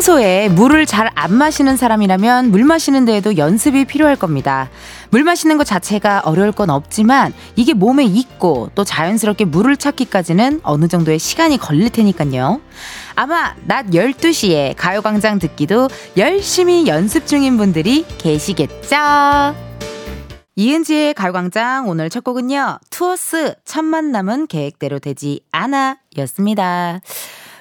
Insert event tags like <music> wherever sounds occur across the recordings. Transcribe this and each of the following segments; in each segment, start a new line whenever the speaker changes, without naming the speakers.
평소에 물을 잘 안 마시는 사람이라면 물 마시는 데에도 연습이 필요할 겁니다. 물 마시는 것 자체가 어려울 건 없지만 이게 몸에 익고 또 자연스럽게 물을 찾기까지는 어느 정도의 시간이 걸릴 테니까요. 아마 낮 12시에 가요광장 듣기도 열심히 연습 중인 분들이 계시겠죠? 이은지의 가요광장 오늘 첫 곡은요. 투어스 첫 만남은 계획대로 되지 않아 였습니다.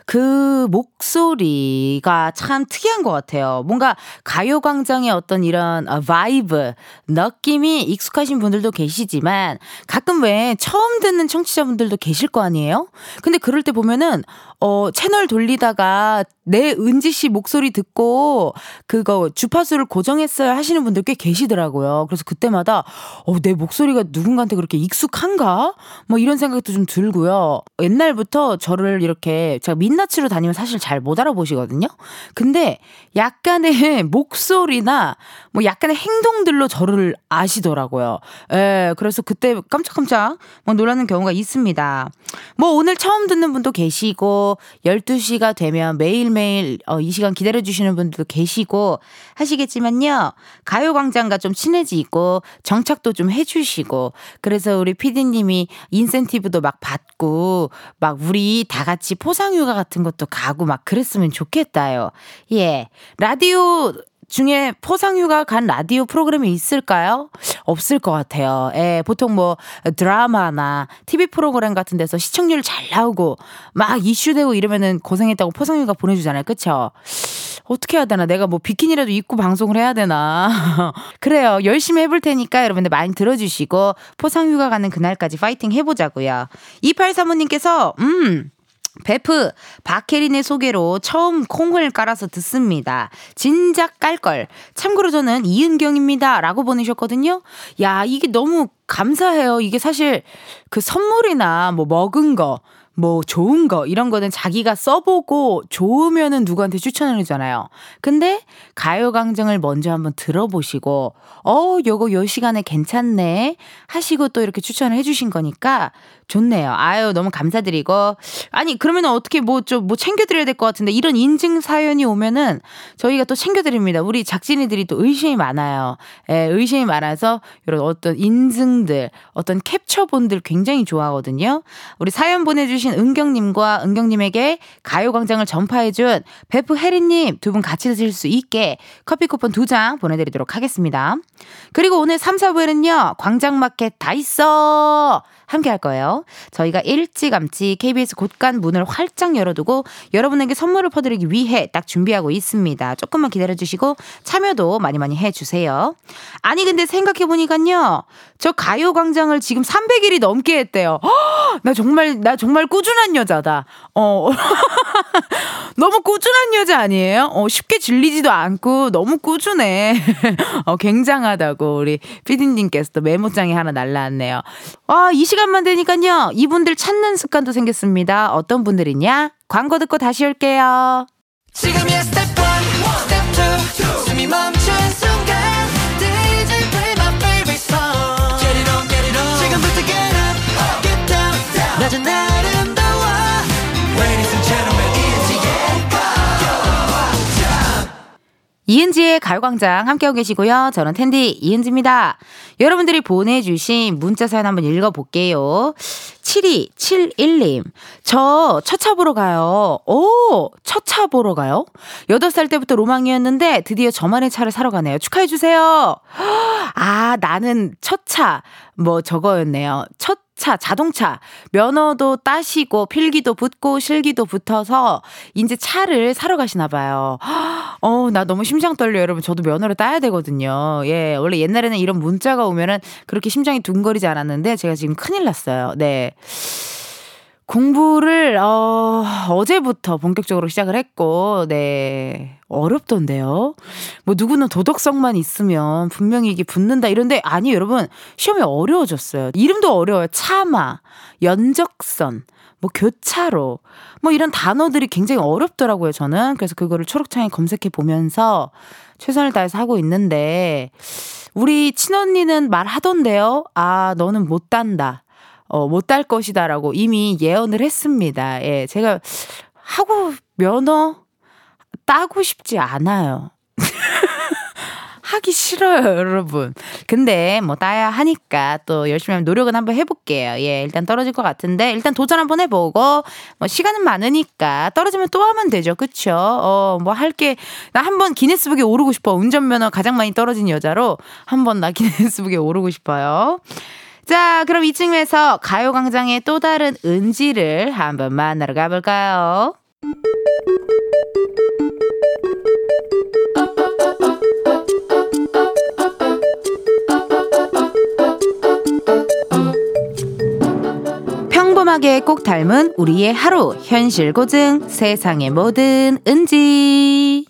그 목소리가 참 특이한 것 같아요. 뭔가 가요광장의 어떤 이런 어, vibe, 느낌이 익숙하신 분들도 계시지만 가끔 왜 처음 듣는 청취자분들도 계실 거 아니에요? 근데 그럴 때 보면은 어, 채널 돌리다가 내 은지 씨 목소리 듣고 그거 주파수를 고정했어야 하시는 분들 꽤 계시더라고요. 그래서 그때마다 어, 내 목소리가 누군가한테 그렇게 익숙한가? 뭐 이런 생각도 좀 들고요. 옛날부터 저를 이렇게 제가 민낯으로 다니면 사실 잘 못 알아보시거든요. 근데 약간의 <laughs> 목소리나 뭐 약간의 행동들로 저를 아시더라고요. 예, 그래서 그때 깜짝깜짝 막 놀라는 경우가 있습니다. 뭐 오늘 처음 듣는 분도 계시고 12시가 되면 매일매일 어, 이 시간 기다려주시는 분들도 계시고 하시겠지만요. 가요광장과 좀 친해지고 정착도 좀 해주시고 그래서 우리 피디님이 인센티브도 막 받고 막 우리 다 같이 포상휴가 같은 것도 가고 막 그랬으면 좋겠다요. 예. 라디오 중에 포상휴가 간 라디오 프로그램이 있을까요? 없을 것 같아요. 예, 보통 뭐 드라마나 TV 프로그램 같은 데서 시청률 잘 나오고 막 이슈되고 이러면은 고생했다고 포상휴가 보내주잖아요. 그쵸? 어떻게 해야 되나? 내가 뭐 비키니라도 입고 방송을 해야 되나? <laughs> 그래요. 열심히 해볼 테니까 여러분들 많이 들어주시고 포상휴가 가는 그날까지 파이팅 해보자고요. 2835님께서, 음, 베프 박혜린의 소개로 처음 콩을 깔아서 듣습니다. 진작 깔걸. 참고로 저는 이은경입니다. 라고 보내셨거든요. 야, 이게 너무 감사해요. 이게 사실 그 선물이나 뭐 먹은 거, 뭐 좋은 거 이런 거는 자기가 써보고 좋으면은 누구한테 추천을 해주잖아요. 근데 가요광장을 먼저 한번 들어보시고 어 요거 요 시간에 괜찮네 하시고 또 이렇게 추천을 해주신 거니까 좋네요. 아유, 너무 감사드리고. 아니, 그러면 어떻게 뭐좀뭐 챙겨드려야 될 것 같은데 이런 인증 사연이 오면은 저희가 또 챙겨드립니다. 우리 작진이들이 또 의심이 많아요. 예, 의심이 많아서 이런 어떤 인증들, 어떤 캡처본들 굉장히 좋아하거든요. 우리 사연 보내주신 은경님과 은경님에게 가요광장을 전파해준 베프 혜리님 두 분 같이 드실 수 있게 커피 쿠폰 두 장 보내드리도록 하겠습니다. 그리고 오늘 3, 4부에는요, 광장마켓 다 있어! 함께 할 거예요. 저희가 일찌감치 KBS 곳간 문을 활짝 열어두고 여러분에게 선물을 퍼드리기 위해 딱 준비하고 있습니다. 조금만 기다려주시고 참여도 많이 많이 해주세요. 아니 근데 생각해보니까요. 저 가요광장을 지금 300일이 넘게 했대요. 허, 나 정말 나 정말 꾸준한 여자다. 어 <laughs> 너무 꾸준한 여자 아니에요? 어 쉽게 질리지도 않고 너무 꾸준해. <laughs> 어 굉장하다고 우리 피디님께서도 메모장에 하나 날라왔네요. 와 이 시간 시간만 되니까요. 이분들 찾는 습관도 생겼습니다. 어떤 분들이냐? 광고 듣고 다시 올게요. 지금이야 스텝 1, 스텝 2, 숨이 멈춘 순간 지금부터 get up, get down, down 낮은 아 이은지의 가요광장 함께하고 계시고요. 저는 텐디 이은지입니다. 여러분들이 보내주신 문자 사연 한번 읽어볼게요. 7271님, 저 첫차 보러 가요. 오, 첫차 보러 가요? 8살 때부터 로망이었는데 드디어 저만의 차를 사러 가네요. 축하해주세요. 아, 나는 첫 차, 뭐 저거였네요. 첫 차, 자동차, 면허도 따시고 필기도 붙고 실기도 붙어서 이제 차를 사러 가시나 봐요. <gasps> 어, 나 너무 심장 떨려 여러분. 저도 면허를 따야 되거든요. 예, 원래 옛날에는 이런 문자가 오면은 그렇게 심장이 둥거리지 않았는데 제가 지금 큰일 났어요. 네. 공부를 어 어제부터 본격적으로 시작을 했고 네. 어렵던데요. 뭐 누구는 도덕성만 있으면 분명히 이게 붙는다 이런데 아니 여러분 시험이 어려워졌어요. 이름도 어려워요. 차마, 연적선, 뭐 교차로 뭐 이런 단어들이 굉장히 어렵더라고요. 저는 그래서 그거를 초록창에 검색해 보면서 최선을 다해서 하고 있는데 우리 친언니는 말하던데요. 아 너는 못 단다. 어, 못딸 것이다라고 이미 예언을 했습니다. 예, 제가 하고 면허 따고 싶지 않아요. <laughs> 하기 싫어요, 여러분. 근데 뭐 따야 하니까 또 열심히 하면 노력은 한번 해볼게요. 예, 일단 떨어질 것 같은데 일단 도전 한번 해보고 뭐 시간은 많으니까 떨어지면 또 하면 되죠, 그쵸? 어, 뭐 할게 나 한번 기네스북에 오르고 싶어. 운전면허 가장 많이 떨어진 여자로 한번 나 <laughs> 기네스북에 오르고 싶어요. 자, 그럼 이쯤에서 가요광장의 또 다른 은지를 한번 만나러 가볼까요? 평범하게 꼭 닮은 우리의 하루 현실 고증 세상의 모든 은지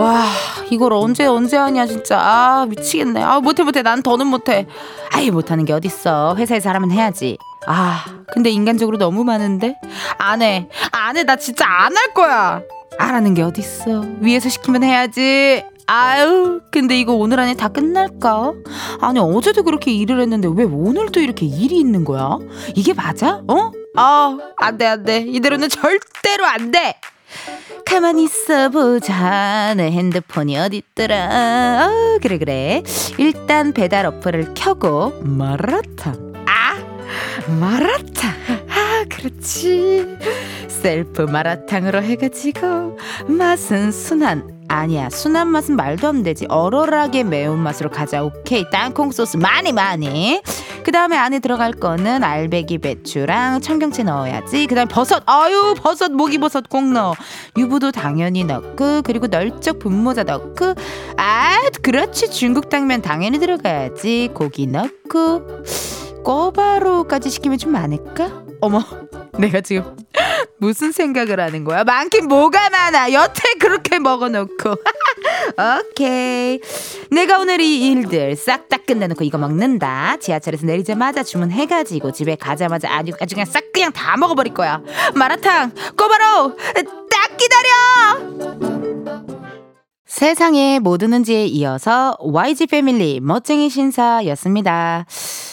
와 이걸 언제 언제 하냐 진짜. 아 미치겠네. 아 못해 못해. 난 더는 못해. 아이 못하는 게 어딨어. 회사에서 하라면 해야지. 아 근데 인간적으로 너무 많은데? 안 해. 안 해. 나 진짜 안 할 거야. 안 하는 게 어딨어. 위에서 시키면 해야지. 아유 근데 이거 오늘 안에 다 끝날까? 아니 어제도 그렇게 일을 했는데 왜 오늘도 이렇게 일이 있는 거야? 이게 맞아? 어? 아 안돼 안돼. 이대로는 절대로 안돼 가만히 있어보자. 내 핸드폰이 어딨더라. 어, 그래, 그래. 일단 배달 어플을 켜고, 마라탕. 아! 마라탕. 아, 그렇지. 셀프 마라탕으로 해가지고, 맛은 순한 아니야 순한 맛은 말도 안 되지 얼얼하게 매운맛으로 가자 오케이 땅콩 소스 많이 많이 그 다음에 안에 들어갈 거는 알배기 배추랑 청경채 넣어야지. 그 다음에 버섯. 아유 버섯 목이버섯 꼭 넣어. 유부도 당연히 넣고 그리고 널쩍 분모자 넣고. 아 그렇지. 중국 당면 당연히 들어가야지. 고기 넣고. 꼬바로까지 시키면 좀 많을까? 어머 <laughs> 내가 지금 무슨 생각을 하는 거야? 많긴 뭐가 많아. 여태 그렇게 먹어놓고. <laughs> 오케이. 내가 오늘 이 일들 싹 다 끝내놓고 이거 먹는다. 지하철에서 내리자마자 주문해가지고 집에 가자마자 아주, 아주 그냥 싹 그냥 다 먹어버릴 거야. 마라탕, 꼬바로, 딱 기다려! 세상에 모든 은지에 이어서 YG 패밀리 멋쟁이 신사였습니다.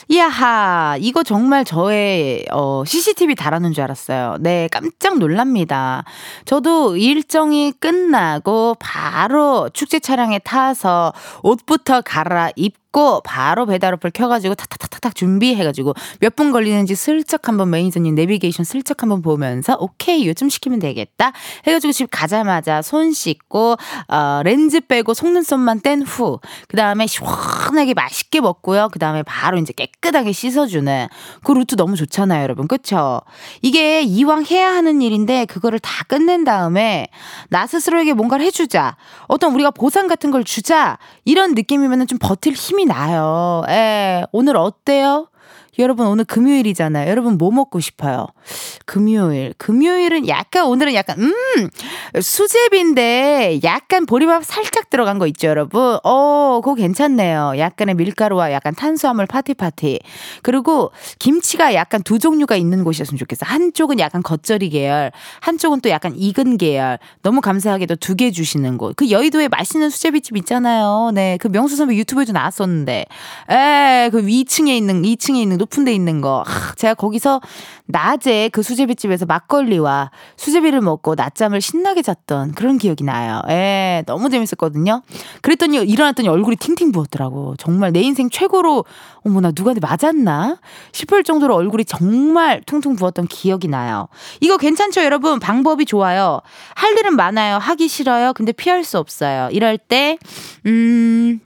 이야하, 이거 정말 저의, 어, CCTV 달아놓은 줄 알았어요. 네, 깜짝 놀랍니다. 저도 일정이 끝나고 바로 축제 차량에 타서 옷부터 갈아입고 고 바로 배달 어플 켜가지고 탁탁탁탁 준비해가지고 몇 분 걸리는지 슬쩍 한번 매니저님 내비게이션 슬쩍 한번 보면서 오케이 요즘 시키면 되겠다 해가지고 집 가자마자 손 씻고 어, 렌즈 빼고 속눈썹만 뗀 후 그 다음에 시원하게 맛있게 먹고요. 그 다음에 바로 이제 깨끗하게 씻어주는 그 루트 너무 좋잖아요 여러분. 그쵸? 이게 이왕 해야 하는 일인데 그거를 다 끝낸 다음에 나 스스로에게 뭔가를 해주자. 어떤 우리가 보상 같은 걸 주자. 이런 느낌이면 좀 버틸 힘이 나요. 예. 오늘 어때요? 여러분 오늘 금요일이잖아요. 여러분 뭐 먹고 싶어요? 금요일. 금요일은 약간 오늘은 약간 음 수제비인데 약간 보리밥 살짝 들어간 거 있죠, 여러분. 어, 그거 괜찮네요. 약간의 밀가루와 약간 탄수화물 파티 파티. 그리고 김치가 약간 두 종류가 있는 곳이었으면 좋겠어. 한쪽은 약간 겉절이 계열, 한쪽은 또 약간 익은 계열. 너무 감사하게도 두 개 주시는 곳. 그 여의도에 맛있는 수제비집 있잖아요. 네, 그 명수 선배 유튜브에도 나왔었는데, 에, 그 2층에 있는 2층에 있는 높은 데 있는 거. 하, 제가 거기서 낮에 그 수제비집에서 막걸리와 수제비를 먹고 낮잠을 신나게 잤던 그런 기억이 나요. 예, 너무 재밌었거든요. 그랬더니 일어났더니 얼굴이 팅팅 부었더라고. 정말 내 인생 최고로 어머나 누구한테 맞았나 싶을 정도로 얼굴이 정말 퉁퉁 부었던 기억이 나요. 이거 괜찮죠, 여러분? 방법이 좋아요. 할 일은 많아요. 하기 싫어요. 근데 피할 수 없어요. 이럴 때 음.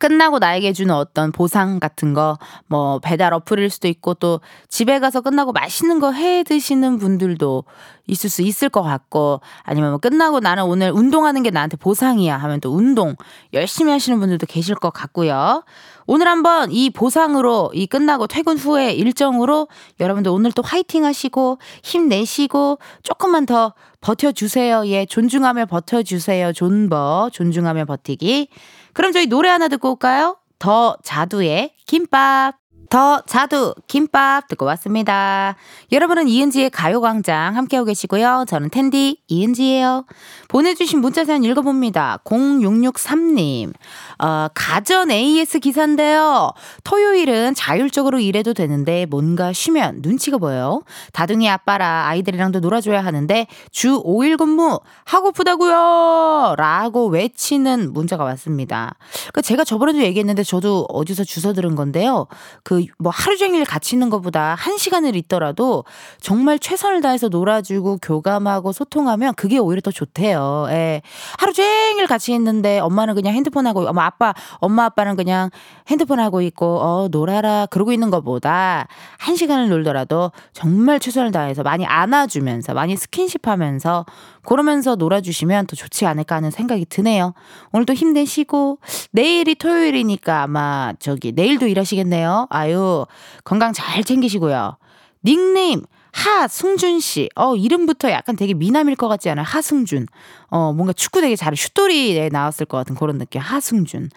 끝나고 나에게 주는 어떤 보상 같은 거, 뭐 배달 어플일 수도 있고 또 집에 가서 끝나고 맛있는 거 해 드시는 분들도 있을 수 있을 것 같고 아니면 뭐 끝나고 나는 오늘 운동하는 게 나한테 보상이야 하면 또 운동 열심히 하시는 분들도 계실 것 같고요. 오늘 한번 이 보상으로 이 끝나고 퇴근 후에 일정으로 여러분들 오늘 또 화이팅 하시고 힘내시고 조금만 더 버텨주세요. 예, 존중하며 버텨주세요. 존버, 존중하며 버티기. 그럼 저희 노래 하나 듣고 올까요? 더 자두의 김밥. 더 자두 김밥 듣고 왔습니다. 여러분은 이은지의 가요광장 함께하고 계시고요. 저는 텐디 이은지예요. 보내주신 문자 사연 읽어봅니다. 0663님. 어, 가전 AS 기사인데요. 토요일은 자율적으로 일해도 되는데 뭔가 쉬면 눈치가 보여요. 다둥이 아빠라 아이들이랑도 놀아줘야 하는데 주 5일 근무 하고프다고요 라고 외치는 문자가 왔습니다. 그 제가 저번에도 얘기했는데 저도 어디서 주워 들은 건데요. 그뭐 하루 종일 같이 있는 것보다 한 시간을 있더라도 정말 최선을 다해서 놀아주고 교감하고 소통하면 그게 오히려 더 좋대요. 예. 하루 종일 같이 있는데 엄마는 그냥 핸드폰 하고 엄마 아빠, 엄마 아빠는 그냥 핸드폰 하고 있고, 어, 놀아라. 그러고 있는 것보다 한 시간을 놀더라도 정말 최선을 다해서 많이 안아주면서, 많이 스킨십 하면서, 그러면서 놀아주시면 더 좋지 않을까 하는 생각이 드네요. 오늘도 힘내시고, 내일이 토요일이니까 아마 저기, 내일도 일하시겠네요. 아유, 건강 잘 챙기시고요. 닉네임, 하승준 씨. 어, 이름부터 약간 되게 미남일 것 같지 않아요? 하승준. 어, 뭔가 축구 되게 잘해. 슛돌이에 나왔을 것 같은 그런 느낌. 하승준.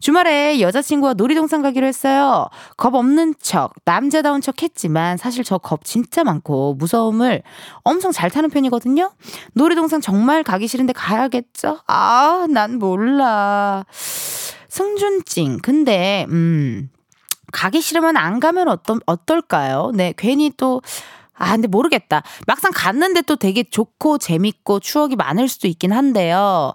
주말에 여자친구와 놀이동산 가기로 했어요. 겁 없는 척, 남자다운 척 했지만 사실 저 겁 진짜 많고 무서움을 엄청 잘 타는 편이거든요? 놀이동산 정말 가기 싫은데 가야겠죠? 아, 난 몰라. 승준찡. 근데, 음, 가기 싫으면 안 가면 어떤, 어떨까요? 네, 괜히 또, 아, 근데 모르겠다. 막상 갔는데 또 되게 좋고 재밌고 추억이 많을 수도 있긴 한데요.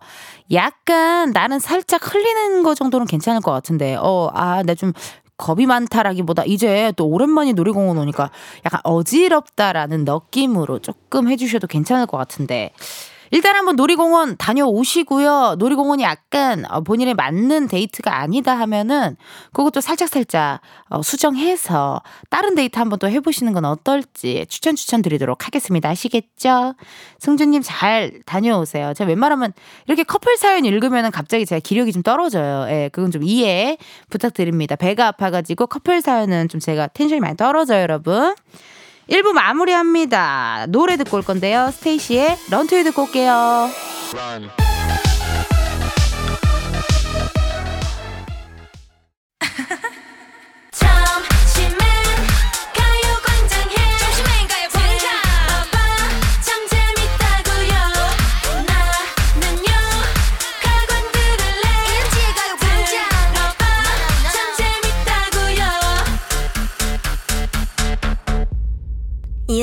약간 나는 살짝 흘리는 거 정도는 괜찮을 것 같은데. 어, 아, 나 좀 겁이 많다라기보다 이제 또 오랜만에 놀이공원 오니까 약간 어지럽다라는 느낌으로 조금 해주셔도 괜찮을 것 같은데. 일단 한번 놀이공원 다녀오시고요. 놀이공원이 약간 어, 본인에 맞는 데이트가 아니다 하면은 그것도 살짝살짝 어, 수정해서 다른 데이트 한번 또 해보시는 건 어떨지 추천 추천 드리도록 하겠습니다. 아시겠죠? 승주님 잘 다녀오세요. 제가 웬만하면 이렇게 커플 사연 읽으면은 갑자기 제가 기력이 좀 떨어져요. 예, 그건 좀 이해 부탁드립니다. 배가 아파가지고 커플 사연은 좀 제가 텐션이 많이 떨어져요, 여러분. 1부 마무리합니다. 노래 듣고 올 건데요. 스테이시의 런투유 듣고 올게요. Run.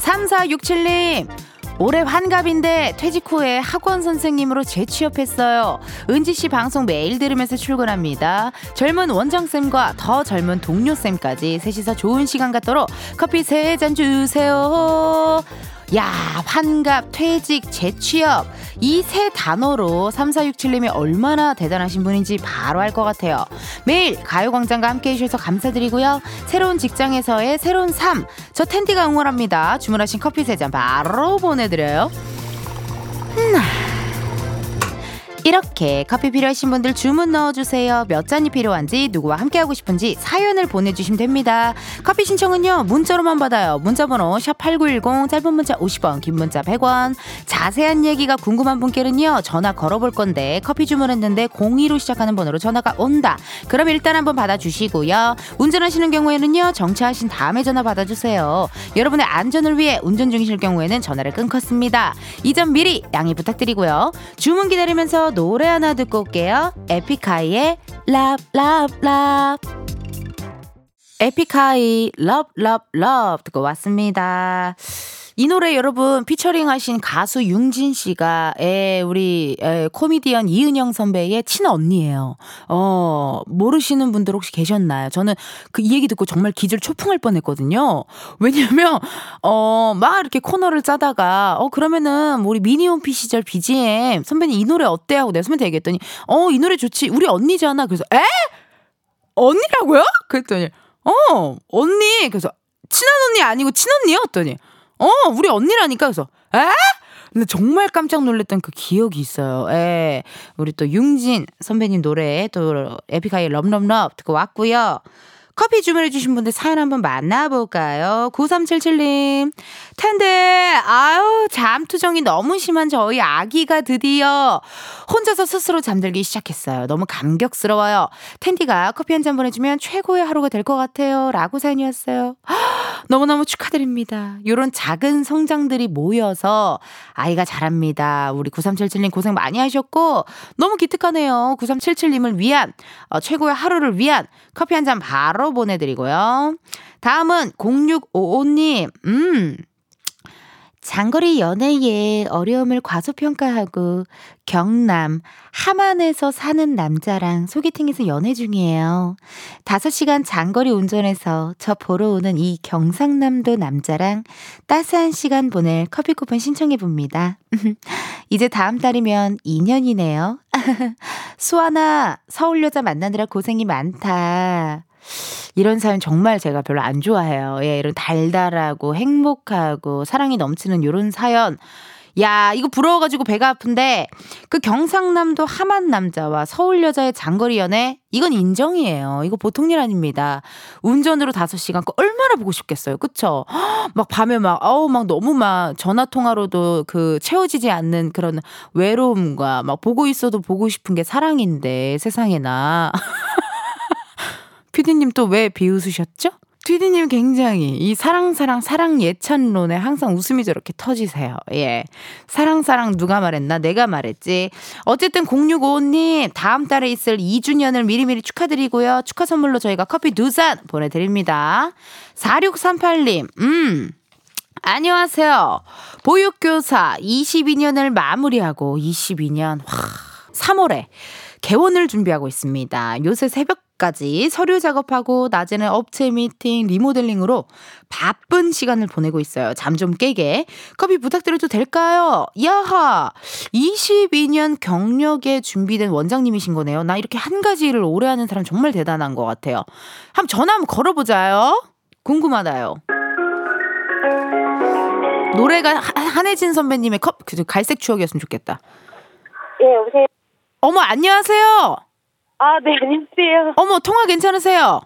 3467님, 올해 환갑인데 퇴직 후에 학원 선생님으로 재취업했어요. 은지 씨 방송 매일 들으면서 출근합니다. 젊은 원장쌤과 더 젊은 동료쌤까지 셋이서 좋은 시간 갖도록 커피 세 잔 주세요. 야, 환갑, 퇴직, 재취업. 이 세 단어로 3467님이 얼마나 대단하신 분인지 바로 알 것 같아요. 매일 가요광장과 함께 해주셔서 감사드리고요. 새로운 직장에서의 새로운 삶. 저 텐디가 응원합니다. 주문하신 커피 세 잔 바로 보내드려요. 음. 이렇게 커피 필요하신 분들 주문 넣어주세요. 몇 잔이 필요한지 누구와 함께하고 싶은지 사연을 보내주시면 됩니다. 커피 신청은요 문자로만 받아요. 문자번호 샵 #8910 짧은 문자 50원, 긴 문자 100원. 자세한 얘기가 궁금한 분께는요 전화 걸어볼 건데 커피 주문했는데 02로 시작하는 번호로 전화가 온다. 그럼 일단 한번 받아주시고요. 운전하시는 경우에는요 정차하신 다음에 전화 받아주세요. 여러분의 안전을 위해 운전 중이실 경우에는 전화를 끊겠습니다. 이 점 미리 양해 부탁드리고요. 주문 기다리면서 노래 하나 듣고 올게요. 에픽하이의 Love. 에픽하이 Love 듣고 왔습니다. 이 노래 여러분 피처링 하신 가수 융진 씨가 에, 우리 에, 코미디언 이은영 선배의 친언니예요. 어, 모르시는 분들 혹시 계셨나요? 저는 그 이 얘기 듣고 정말 기절 초풍할 뻔했거든요. 왜냐면 어, 막 이렇게 코너를 짜다가 어 그러면은 우리 미니홈피 시절 BGM 선배님 이 노래 어때 하고 내가 선배한테 얘기했더니 어, 이 노래 좋지. 우리 언니잖아. 그래서 에? 언니라고요? 그랬더니 어, 언니. 그래서 친한 언니 아니고 친언니요? 했더니 어, 우리 언니라니까. 그래서, 에? 근데 정말 깜짝 놀랐던 그 기억이 있어요. 예. 우리 또 융진 선배님 노래 또 에픽하이 럼럼럽 듣고 왔고요. 커피 주문해주신 분들 사연 한번 만나볼까요? 9377님. 텐데, 아유, 잠투정이 너무 심한 저희 아기가 드디어 혼자서 스스로 잠들기 시작했어요. 너무 감격스러워요. 텐디가 커피 한 잔 보내주면 최고의 하루가 될 것 같아요. 라고 사연이었어요. 너무너무 축하드립니다. 요런 작은 성장들이 모여서 아이가 자랍니다. 우리 9377님 고생 많이 하셨고, 너무 기특하네요. 9377님을 위한, 어, 최고의 하루를 위한 커피 한 잔 바로 보내드리고요. 다음은 0655님, 음. 장거리 연애의 어려움을 과소평가하고 경남 함안에서 사는 남자랑 소개팅에서 연애 중이에요. 5시간 장거리 운전해서 저 보러 오는 이 경상남도 남자랑 따스한 시간 보낼 커피 쿠폰 신청해 봅니다. <laughs> 이제 다음 달이면 2년이네요. <laughs> 수아나 서울 여자 만나느라 고생이 많다. 이런 사연 정말 제가 별로 안 좋아해요. 예, 이런 달달하고 행복하고 사랑이 넘치는 이런 사연. 야, 이거 부러워가지고 배가 아픈데, 그 경상남도 함안 남자와 서울 여자의 장거리 연애, 이건 인정이에요. 이거 보통 일 아닙니다. 운전으로 5시간, 거 얼마나 보고 싶겠어요. 그쵸? <gasps> 막 밤에 막, 어우, 막 너무 막 전화 통화로도 그 채워지지 않는 그런 외로움과 막 보고 있어도 보고 싶은 게 사랑인데, 세상에나. <laughs> 피디님 또 왜 비웃으셨죠? 피디님 굉장히 이 사랑 사랑 사랑 예찬론에 항상 웃음이 저렇게 터지세요. 예. 사랑 사랑 누가 말했나? 내가 말했지. 어쨌든 0655님 다음 달에 있을 2주년을 미리미리 축하드리고요. 축하 선물로 저희가 커피 두 잔 보내드립니다. 4638님, 음. 안녕하세요. 보육교사 22년을 마무리하고 22년, 와, 3월에 개원을 준비하고 있습니다. 요새 새벽 까지 서류 작업하고 낮에는 업체 미팅, 리모델링으로 바쁜 시간을 보내고 있어요. 잠 좀 깨게. 커피 부탁드려도 될까요? 야하! 22년 경력에 준비된 원장님이신 거네요. 나 이렇게 한 가지 일을 오래 하는 사람 정말 대단한 것 같아요. 한번 전화 한번 걸어보자요. 궁금하다요. 노래가 한혜진 선배님의 컵, 그 갈색 추억이었으면 좋겠다.
예, 여보세요?
어머, 안녕하세요.
아, 네, 안녕하세요.
어머, 통화 괜찮으세요?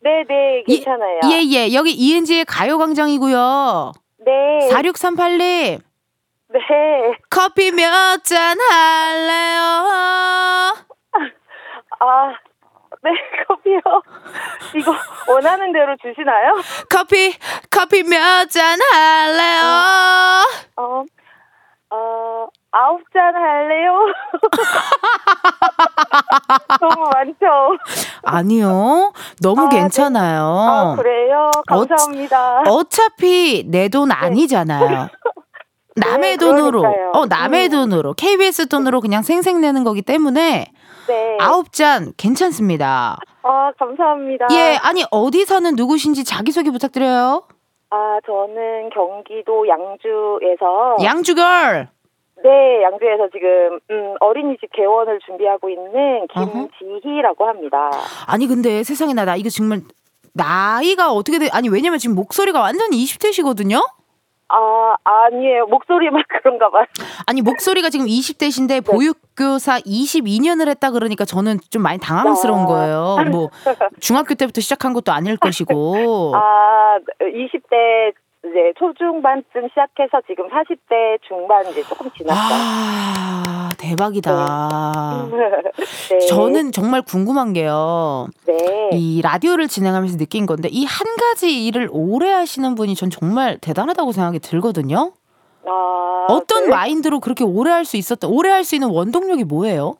네, 네, 괜찮아요.
예, 예. 여기 이은지의 가요광장이고요.
네.
4638님.
네.
커피 몇 잔 할래요?
아, 네, 커피요. 이거 원하는 대로 주시나요?
커피, 커피 몇 잔 할래요?
어, 어, 아홉 잔 할래요? <laughs> 너무 많죠?
아니요. 너무
아, 네.
괜찮아요.
아, 그래요? 감사합니다.
어 차피 내 돈 아니잖아요. <laughs> 남의
네,
돈으로,
그러니까요.
어, 남의
음.
돈으로, KBS 돈으로 그냥 생생 내는 거기 때문에
네.
아홉 잔 괜찮습니다.
아, 감사합니다.
예, 아니, 어디 사는 누구신지 자기소개 부탁드려요.
아, 저는 경기도 양주에서.
양주걸.
네, 양주에서 지금 음, 어린이집 개원을 준비하고 있는 김지희라고 합니다.
아니, 근데 세상에 나, 나 이거 정말 나이가 어떻게 돼? 아니, 왜냐면 지금 목소리가 완전히 20대시거든요?
아, 아니에요. 목소리만 <laughs> 그런가 봐요.
아니, 목소리가 지금 20대신데 보육교사 22년을 했다 그러니까 저는 좀 많이 당황스러운
아.
거예요. 뭐, <laughs> 중학교 때부터 시작한 것도 아닐 것이고.
아, 20대 이제 초중반쯤 시작해서 지금 40대 중반 이제 조금 지났어요.
아, 대박이다. <laughs>
네.
저는 정말 궁금한 게요.
네.
이 라디오를 진행하면서 느낀 건데 이 한 가지 일을 오래 하시는 분이 전 정말 대단하다고 생각이 들거든요.
아,
어떤
네.
마인드로 그렇게 오래 할 수 있었던 오래 할 수 있는 원동력이 뭐예요?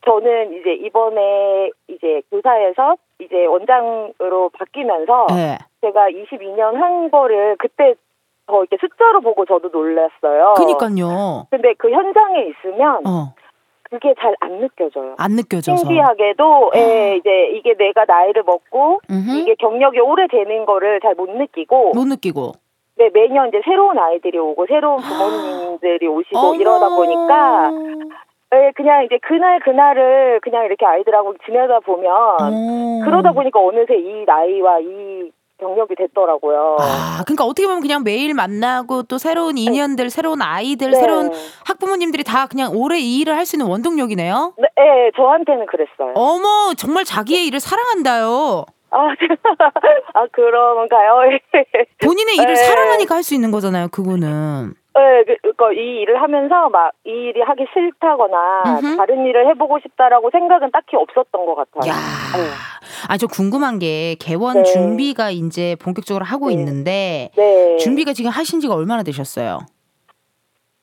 음, 저는 이제 이번에 이제 교사에서 이제 원장으로 바뀌면서
네.
제가 22년 한 거를 그때 더 이렇게 숫자로 보고 저도 놀랐어요.
그니까요.
근데 그 현장에 있으면
어,
그게 잘 안 느껴져요.
안 느껴져서.
신기하게도 예, 이제 이게 내가 나이를 먹고
음흠.
이게 경력이 오래 되는 거를 잘 못 느끼고
못 느끼고.
네, 매년 이제 새로운 아이들이 오고 새로운 부모님들이 오시고. 이러다 보니까 네, 그냥 이제 그날 그날을 그냥 이렇게 아이들하고 지내다 보면
어.
그러다 보니까 어느새 이 나이와 이 경력이 됐더라고요.
아, 그러니까 어떻게 보면 그냥 매일 만나고 또 새로운 인연들, 새로운 아이들,
네.
새로운 학부모님들이 다 그냥 오래 이 일을 할 수 있는 원동력이네요.
네, 네, 저한테는 그랬어요.
어머, 정말 자기의 일을 사랑한다요.
아, <laughs> 아 그런가요?
본인의 일을
네.
사랑하니까 할 수 있는 거잖아요, 그거는.
네, 그, 그이 일을 하면서 막 이 일이 하기 싫다거나
음흠.
다른 일을 해보고 싶다라고 생각은 딱히 없었던 것 같아요.
야.
네.
아, 저 궁금한 게 개원
네.
준비가 이제 본격적으로 하고
네.
있는데
네.
준비가 지금 하신 지가 얼마나 되셨어요?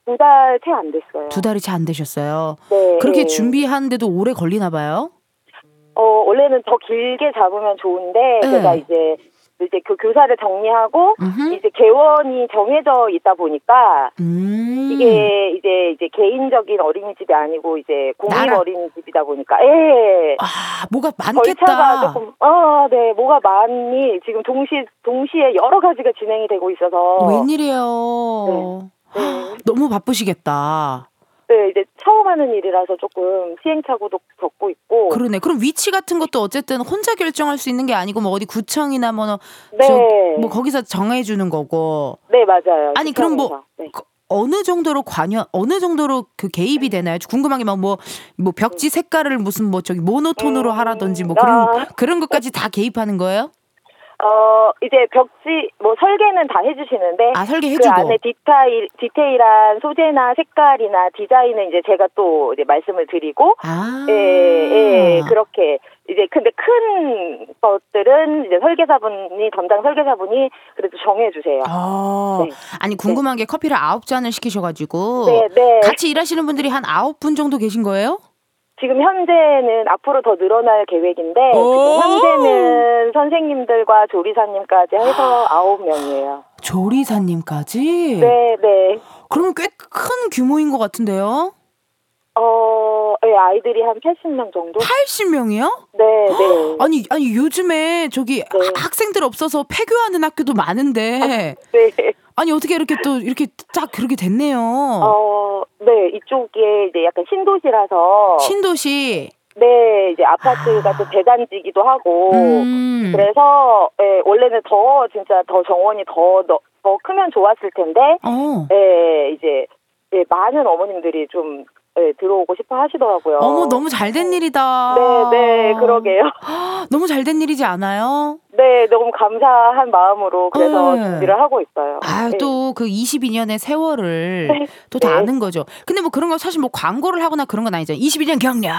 두 달 채 안 됐어요.
두 달이 채 안 되셨어요.
네.
그렇게
네.
준비하는데도 오래 걸리나 봐요?
어, 원래는 더 길게 잡으면 좋은데
네.
제가 이제 이제 그 교사를 정리하고
음흠.
이제 개원이 정해져 있다 보니까
음.
이게 이제 이제 개인적인 어린이집이 아니고 이제 공립
나라.
어린이집이다 보니까 예.
아, 뭐가
절차가
많겠다.
조금 아, 네. 뭐가 많이 지금 동시 동시에 여러 가지가 진행이 되고 있어서
웬일이에요.
네.
너무 바쁘시겠다.
네, 이제 처음 하는 일이라서 조금 시행착오도 겪고 있고
그러네. 그럼 위치 같은 것도 어쨌든 혼자 결정할 수 있는 게 아니고 뭐 어디 구청이나 뭐,
네.
저, 뭐 거기서 정해주는 거고.
네, 맞아요.
아니, 그럼 뭐.
네.
그 어느 정도로 관여, 어느 정도로 그 개입이 되나요? 궁금한 게 막 뭐, 뭐 벽지 색깔을 무슨 뭐 저기 모노톤으로
음,
하라든지 뭐 그런,
아.
그런 것까지 다 개입하는 거예요?
어, 이제 벽지, 뭐 설계는 다 해주시는데.
아, 설계
그
해주고.
안에 디테일, 디테일한 소재나 색깔이나 디자인은 이제 제가 또 이제 말씀을 드리고.
아.
예, 예, 그렇게. 이제 근데 큰 것들은 이제 설계사분이, 담당 설계사분이 그래도 정해주세요.
어.
네.
아니, 궁금한 게 커피를 아홉 잔을 시키셔가지고.
네, 네.
같이 일하시는 분들이 한 아홉 분 정도 계신 거예요?
지금 현재는 앞으로 더 늘어날 계획인데,
오!
지금 현재는 선생님들과 조리사님까지 해서 아홉 명이에요.
조리사님까지?
네, 네.
그러면 꽤큰 규모인 것 같은데요?
어, 예, 아이들이 한 80명 정도?
80명이요?
네, 네.
아니, 아니, 요즘에 저기
네.
학생들 없어서 폐교하는 학교도 많은데. <laughs>
네.
아니, 어떻게 이렇게 또 이렇게 딱 그렇게 됐네요.
어, 네, 이쪽에 이제 약간 신도시라서.
신도시.
네, 이제 아파트가 또 대단지기도 하고.
음.
그래서, 예, 원래는 더, 진짜 더 정원이 더, 더, 더 크면 좋았을 텐데,
어.
예, 이제, 예, 많은 어머님들이 좀, 예, 들어오고 싶어 하시더라고요.
어머, 너무 잘 된 일이다.
네, 네, 그러게요.
너무 잘 된 일이지 않아요?
네, 너무 감사한 마음으로 그래서
네.
준비를 하고 있어요.
아,
네.
또그 22년의 세월을 <laughs>
네.
또다
네.
아는 거죠. 근데 뭐 그런 거 사실 뭐 광고를 하거나 그런 건 아니잖아요. 22년 경력.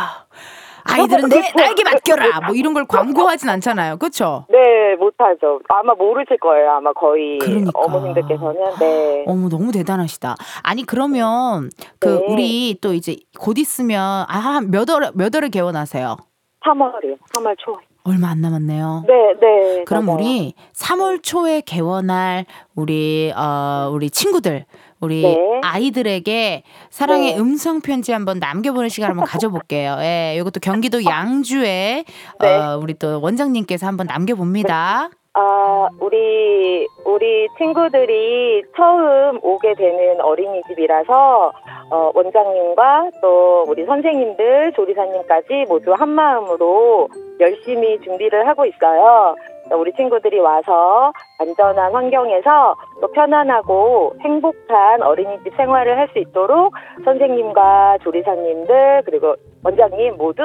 아이들은 <laughs> 내,
그렇죠.
나에게 맡겨라. 뭐 이런 걸 광고하진 않잖아요. 그렇죠?
네, 못하죠. 아마 모르실 거예요. 아마 거의
그러니까.
어머님들께서는. 네.
어머 너무 대단하시다. 아니 그러면 그
네.
우리 또 이제 곧 있으면 아몇 월에 몇 월에 개원하세요?
3월이요. 3월 초.
얼마 안 남았네요.
네, 네.
그럼
맞아요.
우리 3월 초에 개원할 우리 어 우리 친구들 우리
네.
아이들에게 사랑의
네.
음성 편지 한번 남겨보는 시간 한번 가져볼게요. 예, 이것도 경기도 양주에
네.
어, 우리 또 원장님께서 한번 남겨봅니다.
아, 우리, 우리 친구들이 처음 오게 되는 어린이집이라서, 어, 원장님과 또 우리 선생님들, 조리사님까지 모두 한 마음으로 열심히 준비를 하고 있어요. 우리 친구들이 와서 안전한 환경에서 또 편안하고 행복한 어린이집 생활을 할 수 있도록 선생님과 조리사님들, 그리고 원장님 모두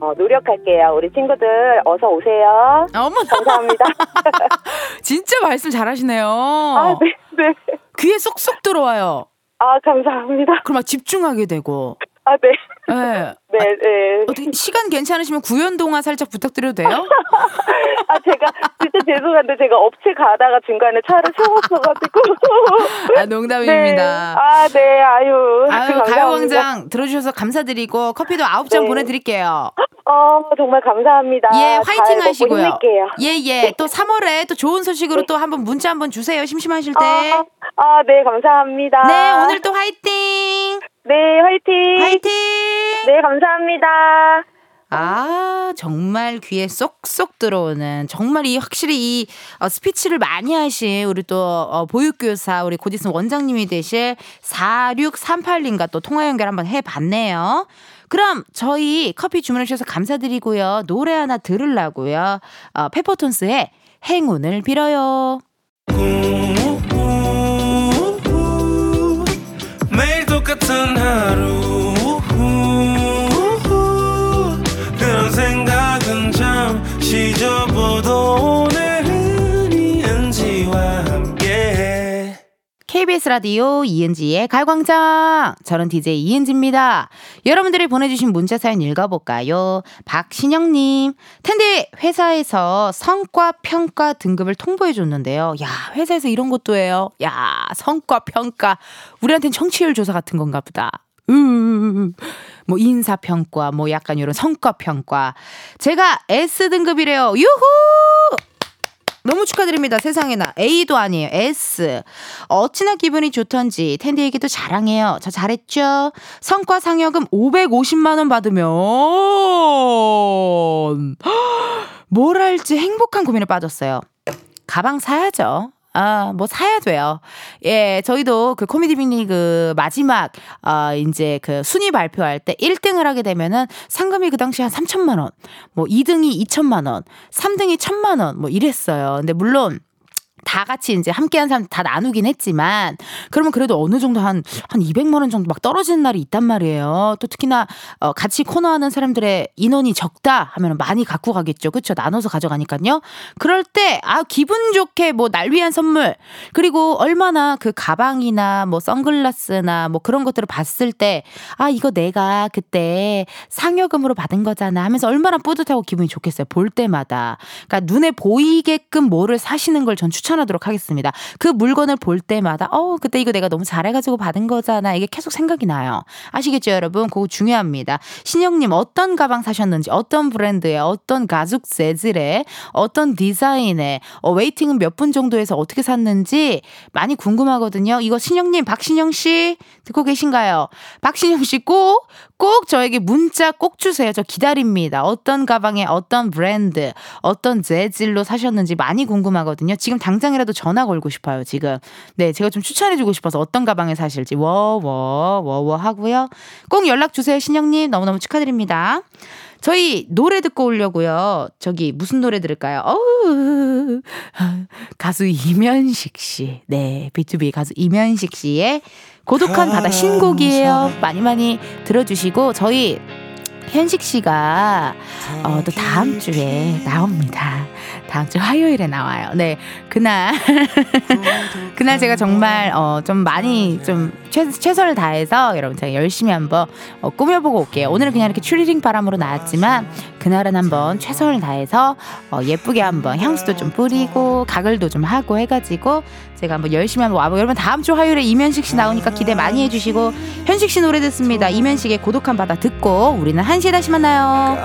어, 노력할게요. 우리 친구들 어서 오세요.
어머
감사합니다. <laughs>
진짜 말씀 잘하시네요.
아, 네, 네.
귀에 쏙쏙 들어와요.
아, 감사합니다.
그럼 막 집중하게 되고.
아, 네.
네.
네, 네.
어떻게 시간 괜찮으시면 구연 동화 살짝 부탁드려도 돼요? <laughs>
아, 제가 진짜 죄송한데 제가 업체 가다가 중간에 차를 세웠어가지고. <laughs>
아, 농담입니다.
네. 아, 네, 아유.
아유. 가요광장 들어주셔서 감사드리고 커피도 아홉 잔
네.
보내드릴게요.
어, 정말 감사합니다.
예,
잘
화이팅 하시고요.
힘낼게요.
예, 예. 또 3월에 또 좋은 소식으로 또 한번 문자 한번 주세요. 심심하실 때.
아, 아, 네, 감사합니다.
네, 오늘 또 화이팅!
네, 화이팅!
화이팅!
네, 감사합니다.
아, 정말 귀에 쏙쏙 들어오는, 정말 이 확실히 이 어, 스피치를 많이 하신 우리 또 어, 보육교사, 우리 곧 있으면 원장님이 되실 4638님과 또 통화 연결 한번 해 봤네요. 그럼 저희 커피 주문해 주셔서 감사드리고요. 노래 하나 들으려고요. 어, 페퍼톤스의 행운을 빌어요.
매일 똑같은 하루 접어도 오늘은 이은지와 함께
KBS 라디오 이은지의 가요광장. 저는 DJ 이은지입니다. 여러분들이 보내주신 문자 사연 읽어볼까요? 박신영님. 텐데 회사에서 성과 평가 등급을 통보해줬는데요. 야, 회사에서 이런 것도 해요. 야, 성과 평가. 우리한테는 청취율 조사 같은 건가 보다. 으, 뭐 인사평가, 뭐 약간 이런 성과평가. 제가 S등급이래요. 유후! 너무 축하드립니다. 세상에나. A도 아니에요. S. 어찌나 기분이 좋던지 텐디에게도 자랑해요. 저 잘했죠? 성과 상여금 550만원 받으면 <gasps> 뭘 할지 행복한 고민에 빠졌어요. 가방 사야죠. 아, 뭐 사야 돼요. 예, 저희도 그 코미디 빅리그 마지막 아 이제 그 순위 발표할 때 1등을 하게 되면은 상금이 그 당시 한 3천만 원, 뭐 2등이 2천만 원, 3등이 1천만 원, 뭐 이랬어요. 근데 물론 다 같이 이제 함께한 사람 다 나누긴 했지만 그러면 그래도 어느 정도 한한 200만 원 정도 막 떨어지는 날이 있단 말이에요. 또 특히나 어 같이 코너하는 사람들의 인원이 적다 하면 많이 갖고 가겠죠. 그렇죠? 나눠서 가져가니까요. 그럴 때 아 기분 좋게 뭐 날 위한 선물 그리고 얼마나 그 가방이나 뭐 선글라스나 뭐 그런 것들을 봤을 때 아 이거 내가 그때 상여금으로 받은 거잖아 하면서 얼마나 뿌듯하고 기분이 좋겠어요. 볼 때마다. 그러니까 눈에 보이게끔 뭐를 사시는 걸 전 추천 하도록 하겠습니다. 그 물건을 볼 때마다 어 그때 이거 내가 너무 잘해가지고 받은 거잖아 이게 계속 생각이 나요. 아시겠죠 여러분? 그거 중요합니다. 신영님 어떤 가방 사셨는지 어떤 브랜드의 어떤 가죽 재질의 어떤 디자인의 어, 웨이팅은 몇 분 정도 해서 어떻게 샀는지 많이 궁금하거든요. 이거 신영님 박신영 씨 듣고 계신가요? 박신영 씨 꼭 꼭 저에게 문자 꼭 주세요. 저 기다립니다. 어떤 가방에 어떤 브랜드, 어떤 재질로 사셨는지 많이 궁금하거든요. 지금 당장 이라도 전화 걸고 싶어요, 지금. 네, 제가 좀 추천해주고 싶어서 어떤 가방에 사실지, 워, 워, 워, 워 하고요. 꼭 연락 주세요, 신영님. 너무너무 축하드립니다. 저희 노래 듣고 오려고요. 저기 무슨 노래 들을까요? 어우, 가수 이면식 씨. 네, B2B 가수 이면식 씨의 고독한 바다 신곡이에요. 많이 많이 들어주시고 저희 현식 씨가 어, 또 다음 주에 나옵니다. 다음 주 화요일에 나와요. 네, 그날 <laughs> 그날 제가 정말 어, 좀 많이 좀 최, 최선을 다해서 여러분 제가 열심히 한번 어, 꾸며보고 올게요. 오늘은 그냥 이렇게 추리링 바람으로 나왔지만 그날은 한번 최선을 다해서 어, 예쁘게 한번 향수도 좀 뿌리고 가글도 좀 하고 해가지고 제가 한번 열심히 한번 와보고 여러분 다음 주 화요일에 이면식 씨 나오니까 기대 많이 해주시고 현식 씨 노래 듣습니다. 이면식의 고독한 바다 듣고 우리는 1시에 다시 만나요.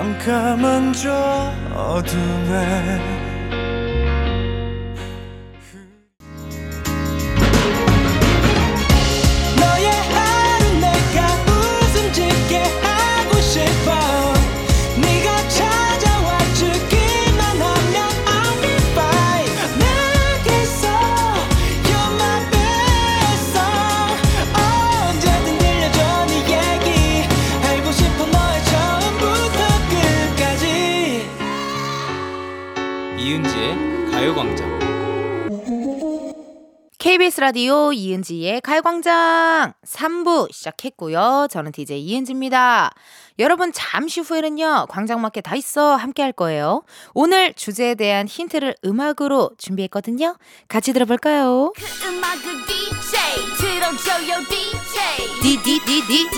KBS 라디오 이은지의 가요광장 3부 시작했고요. 저는 DJ 이은지입니다. 여러분 잠시 후에는요. 광장마켓 다 있어 함께 할 거예요. 오늘 주제에 대한 힌트를 음악으로 준비했거든요. 같이 들어볼까요?
음악을 DJ 들어줘요 DJ
디디디디